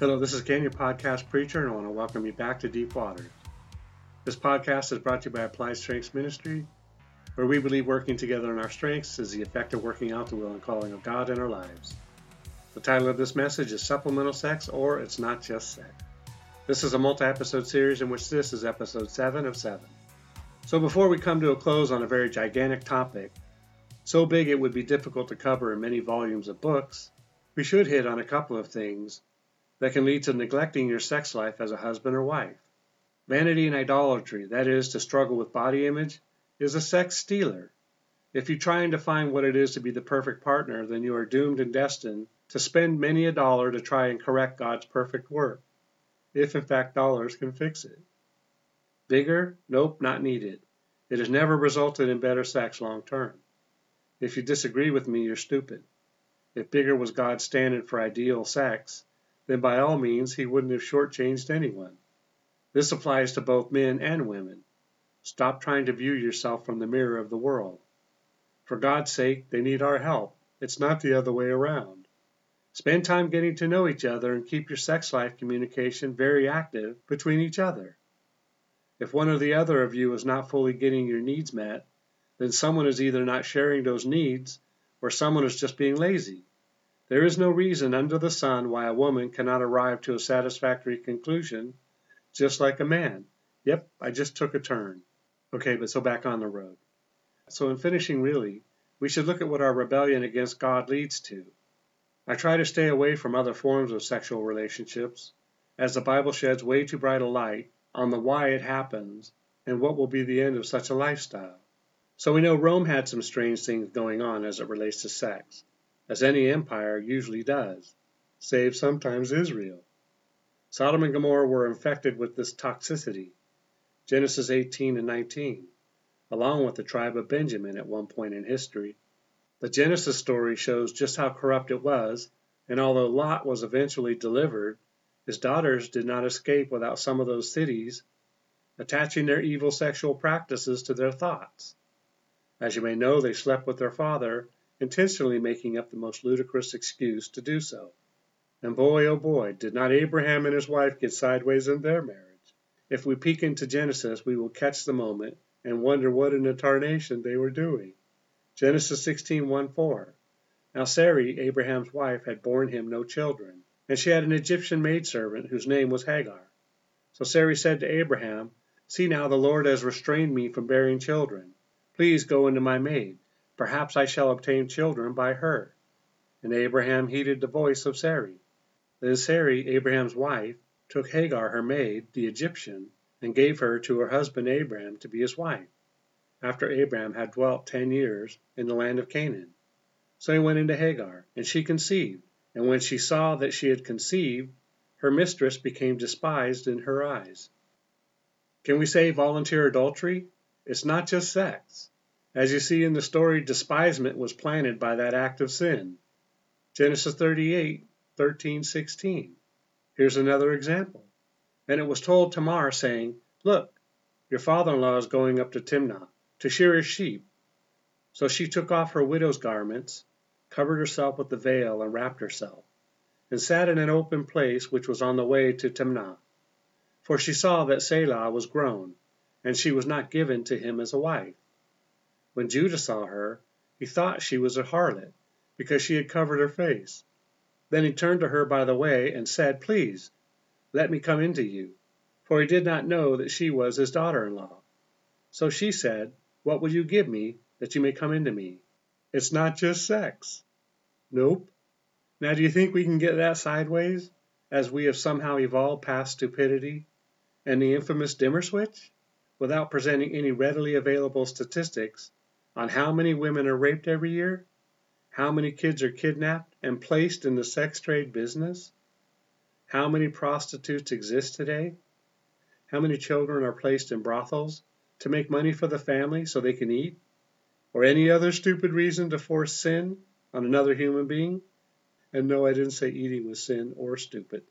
Hello, this is Ken, your podcast preacher, and I want to welcome you back to Deep Waters. This podcast is brought to you by Applied Strengths Ministry, where we believe working together in our strengths is the effect of working out the will and calling of God in our lives. The title of this message is Supplemental Sex, or It's Not Just Sex. This is a multi episode series in which this is episode 7 of 7. So, before we come to a close on a very gigantic topic, so big it would be difficult to cover in many volumes of books, we should hit on a couple of things that can lead to neglecting your sex life as a husband or wife. Vanity and idolatry, that is, to struggle with body image, is a sex stealer. If you try and define what it is to be the perfect partner, then you are doomed and destined to spend many a dollar to try and correct God's perfect work, if in fact dollars can fix it. Bigger? Nope, not needed. It has never resulted in better sex long term. If you disagree with me, you're stupid. If bigger was God's standard for ideal sex, then by all means he wouldn't have shortchanged anyone. This applies to both men and women. Stop trying to view yourself from the mirror of the world. For God's sake, they need our help. It's not the other way around. Spend time getting to know each other and keep your sex life communication very active between each other. If one or the other of you is not fully getting your needs met, then someone is either not sharing those needs or someone is just being lazy. There is no reason under the sun why a woman cannot arrive to a satisfactory conclusion, just like a man. Yep, I just took a turn. Okay, but so back on the road. So, in finishing, really, we should look at what our rebellion against God leads to. I try to stay away from other forms of sexual relationships, as the Bible sheds way too bright a light on the why it happens and what will be the end of such a lifestyle. So we know Rome had some strange things going on as it relates to sex as any empire usually does, save sometimes Israel. Sodom and Gomorrah were infected with this toxicity, Genesis 18 and 19, along with the tribe of Benjamin at one point in history. The Genesis story shows just how corrupt it was, and although Lot was eventually delivered, his daughters did not escape without some of those cities attaching their evil sexual practices to their thoughts. As you may know, they slept with their father intentionally making up the most ludicrous excuse to do so. And boy, oh boy, did not Abraham and his wife get sideways in their marriage. If we peek into Genesis, we will catch the moment and wonder what in the tarnation they were doing. Genesis 16:1-4. Now Sarai, Abraham's wife, had borne him no children, and she had an Egyptian maidservant whose name was Hagar. So Sarai said to Abraham, See now the Lord has restrained me from bearing children. Please go into my maid. Perhaps I shall obtain children by her. And Abraham heeded the voice of Sarai. Then Sarai, Abraham's wife, took Hagar her maid, the Egyptian, and gave her to her husband Abram to be his wife, after Abram had dwelt ten years in the land of Canaan. So he went into Hagar, and she conceived. And when she saw that she had conceived, her mistress became despised in her eyes. Can we say volunteer adultery? It's not just sex. As you see in the story, despisement was planted by that act of sin. Genesis 38, 13, 16. Here's another example. And it was told Tamar, saying, Look, your father in law is going up to Timnah to shear his sheep. So she took off her widow's garments, covered herself with the veil, and wrapped herself, and sat in an open place which was on the way to Timnah. For she saw that Shelah was grown, and she was not given to him as a wife. When Judah saw her, he thought she was a harlot, because she had covered her face. Then he turned to her by the way, and said, Please, let me come into you. For he did not know that she was his daughter in law. So she said, What will you give me that you may come into me? It's not just sex. Nope. Now, do you think we can get that sideways, as we have somehow evolved past stupidity and the infamous dimmer switch, without presenting any readily available statistics on how many women are raped every year, how many kids are kidnapped and placed in the sex trade business, how many prostitutes exist today, how many children are placed in brothels to make money for the family so they can eat, or any other stupid reason to force sin on another human being. And no, I didn't say eating was sin or stupid.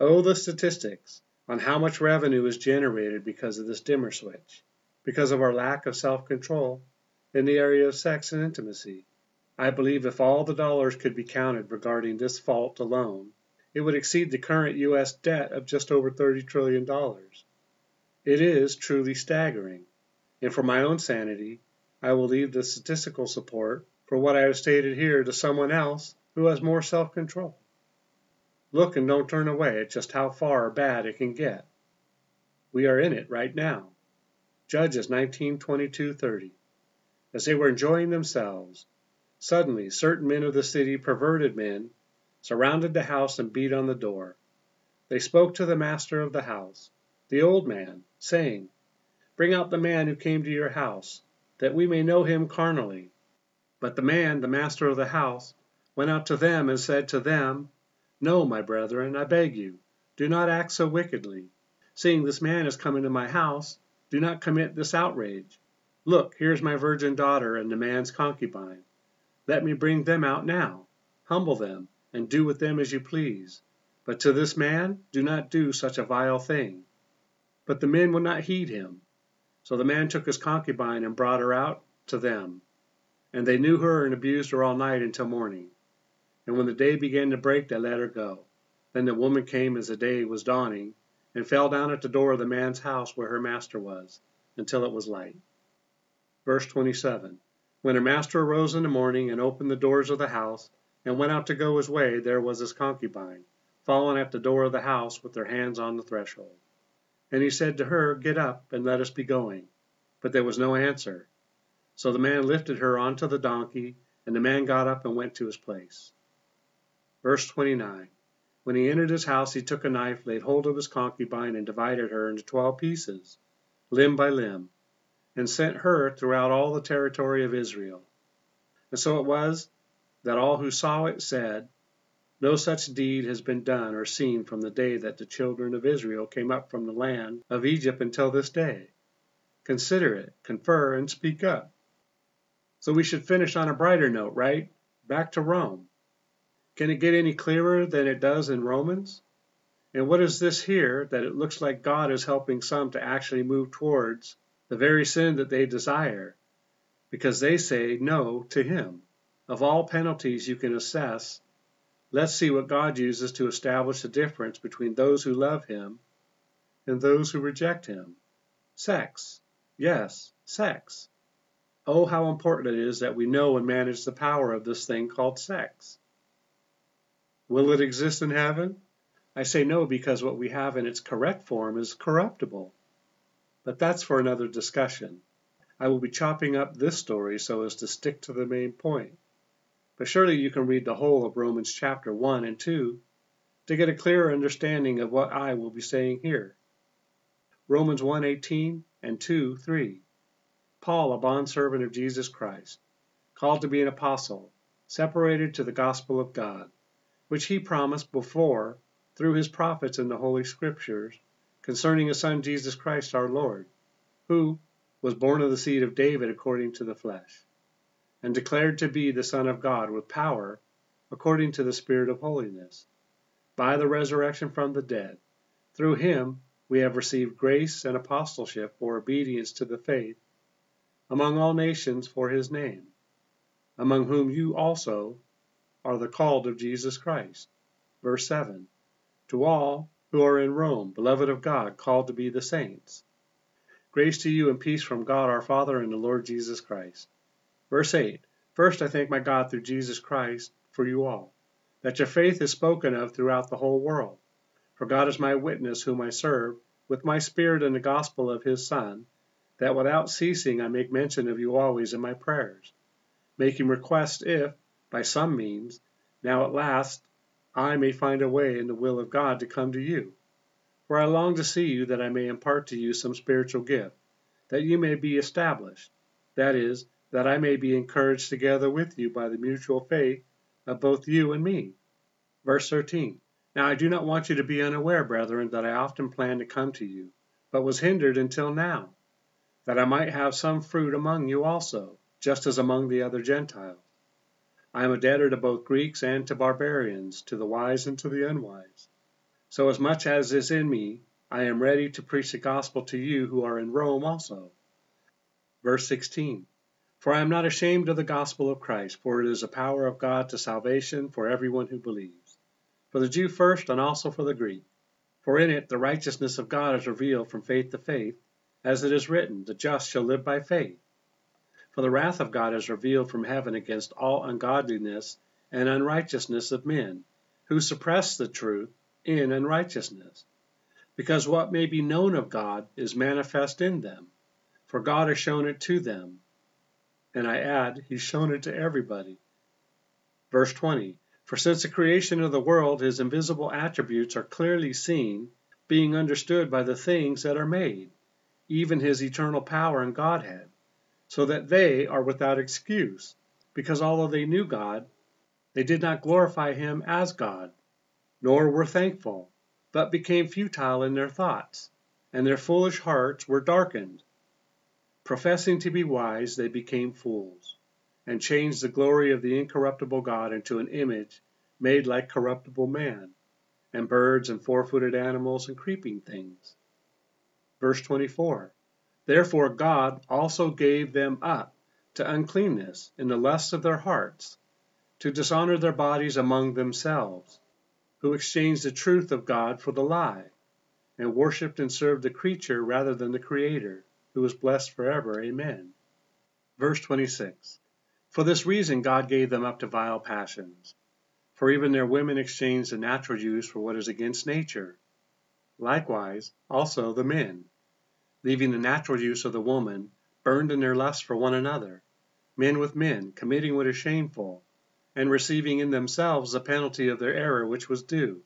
Oh, the statistics on how much revenue is generated because of this dimmer switch because of our lack of self control in the area of sex and intimacy. I believe if all the dollars could be counted regarding this fault alone, it would exceed the current U.S. debt of just over $30 trillion. It is truly staggering. And for my own sanity, I will leave the statistical support for what I have stated here to someone else who has more self control. Look and don't turn away at just how far bad it can get. We are in it right now. Judges 19:22-30. As they were enjoying themselves, suddenly certain men of the city, perverted men, surrounded the house and beat on the door. They spoke to the master of the house, the old man, saying, Bring out the man who came to your house, that we may know him carnally. But the man, the master of the house, went out to them and said to them, No, my brethren, I beg you, do not act so wickedly. Seeing this man has come into my house, do not commit this outrage. Look, here is my virgin daughter and the man's concubine. Let me bring them out now. Humble them, and do with them as you please. But to this man, do not do such a vile thing. But the men would not heed him. So the man took his concubine and brought her out to them. And they knew her and abused her all night until morning. And when the day began to break, they let her go. Then the woman came as the day was dawning, and fell down at the door of the man's house where her master was, until it was light. Verse 27 When her master arose in the morning and opened the doors of the house, and went out to go his way, there was his concubine, fallen at the door of the house with her hands on the threshold. And he said to her, Get up, and let us be going. But there was no answer. So the man lifted her onto the donkey, and the man got up and went to his place. Verse 29 When he entered his house, he took a knife, laid hold of his concubine, and divided her into twelve pieces, limb by limb, and sent her throughout all the territory of Israel. And so it was that all who saw it said, no such deed has been done or seen from the day that the children of Israel came up from the land of Egypt until this day. Consider it, confer, and speak up. So we should finish on a brighter note, right? Back to Rome. Can it get any clearer than it does in Romans? And what is this here that it looks like God is helping some to actually move towards the very sin that they desire because they say no to Him? Of all penalties you can assess, Let's see what God uses to establish the difference between those who love Him and those who reject Him. Sex. Yes, sex. Oh, how important it is that we know and manage the power of this thing called sex. Will it exist in heaven? I say no because what we have in its correct form is corruptible. But that's for another discussion. I will be chopping up this story so as to stick to the main point. But surely you can read the whole of Romans chapter 1 and 2 to get a clearer understanding of what I will be saying here. Romans 1:18 and 2:3. Paul, a bondservant of Jesus Christ, called to be an apostle, separated to the gospel of God, which he promised before through his prophets in the Holy Scriptures concerning his Son Jesus Christ our Lord, who was born of the seed of David according to the flesh and declared to be the Son of God with power, according to the Spirit of holiness, by the resurrection from the dead. Through him we have received grace and apostleship for obedience to the faith among all nations for his name, among whom you also are the called of Jesus Christ. Verse 7 To all who are in Rome, beloved of God, called to be the saints. Grace to you and peace from God our Father and the Lord Jesus Christ. Verse 8 First, I thank my God through Jesus Christ for you all, that your faith is spoken of throughout the whole world. For God is my witness, whom I serve, with my spirit in the gospel of his Son, that without ceasing I make mention of you always in my prayers, making request if, by some means, now at last, I may find a way in the will of God to come to you. For I long to see you that I may impart to you some spiritual gift, that you may be established, that is, that I may be encouraged together with you by the mutual faith of both you and me. Verse 13 Now I do not want you to be unaware, brethren, that I often planned to come to you, but was hindered until now, that I might have some fruit among you also, just as among the other Gentiles. I am a debtor to both Greeks and to barbarians, to the wise and to the unwise. So as much as is in me, I am ready to preach the gospel to you who are in Rome also. Verse 16 for I am not ashamed of the gospel of Christ, for it is a power of God to salvation for everyone who believes, for the Jew first and also for the Greek. For in it the righteousness of God is revealed from faith to faith, as it is written, The just shall live by faith. For the wrath of God is revealed from heaven against all ungodliness and unrighteousness of men, who suppress the truth in unrighteousness. Because what may be known of God is manifest in them, for God has shown it to them. And I add, He's shown it to everybody. Verse 20 For since the creation of the world, His invisible attributes are clearly seen, being understood by the things that are made, even His eternal power and Godhead, so that they are without excuse, because although they knew God, they did not glorify Him as God, nor were thankful, but became futile in their thoughts, and their foolish hearts were darkened. Professing to be wise, they became fools, and changed the glory of the incorruptible God into an image made like corruptible man, and birds and four footed animals and creeping things. Verse 24 Therefore God also gave them up to uncleanness in the lusts of their hearts, to dishonor their bodies among themselves, who exchanged the truth of God for the lie, and worshipped and served the creature rather than the Creator who is blessed forever. Amen. Verse 26 For this reason God gave them up to vile passions. For even their women exchanged the natural use for what is against nature. Likewise, also the men, leaving the natural use of the woman, burned in their lust for one another, men with men, committing what is shameful, and receiving in themselves the penalty of their error which was due.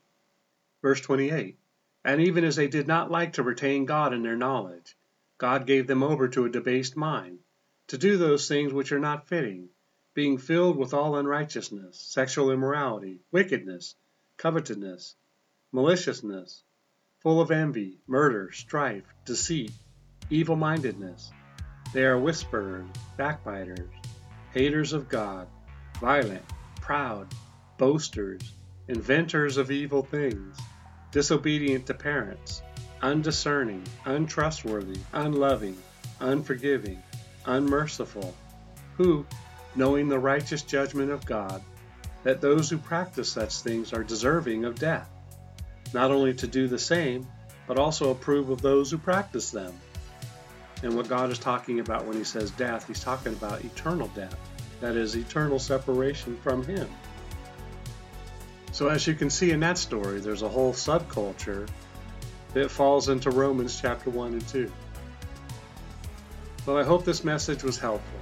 Verse 28 And even as they did not like to retain God in their knowledge, God gave them over to a debased mind, to do those things which are not fitting, being filled with all unrighteousness, sexual immorality, wickedness, covetousness, maliciousness, full of envy, murder, strife, deceit, evil mindedness. They are whisperers, backbiters, haters of God, violent, proud, boasters, inventors of evil things, disobedient to parents undiscerning, untrustworthy, unloving, unforgiving, unmerciful, who, knowing the righteous judgment of God, that those who practice such things are deserving of death, not only to do the same, but also approve of those who practice them. And what God is talking about when he says death, he's talking about eternal death, that is, eternal separation from him. So, as you can see in that story, there's a whole subculture that falls into Romans chapter 1 and 2. Well, I hope this message was helpful.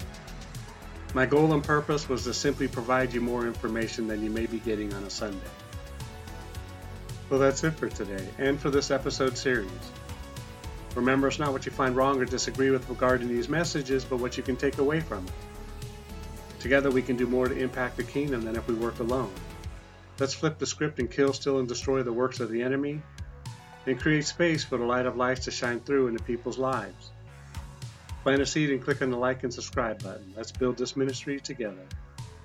My goal and purpose was to simply provide you more information than you may be getting on a Sunday. Well, that's it for today and for this episode series. Remember, it's not what you find wrong or disagree with regarding these messages, but what you can take away from it. Together, we can do more to impact the kingdom than if we work alone. Let's flip the script and kill, steal, and destroy the works of the enemy and create space for the light of life to shine through into people's lives. Plant a seed and click on the like and subscribe button. Let's build this ministry together.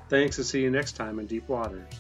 Thanks and see you next time in Deep Waters.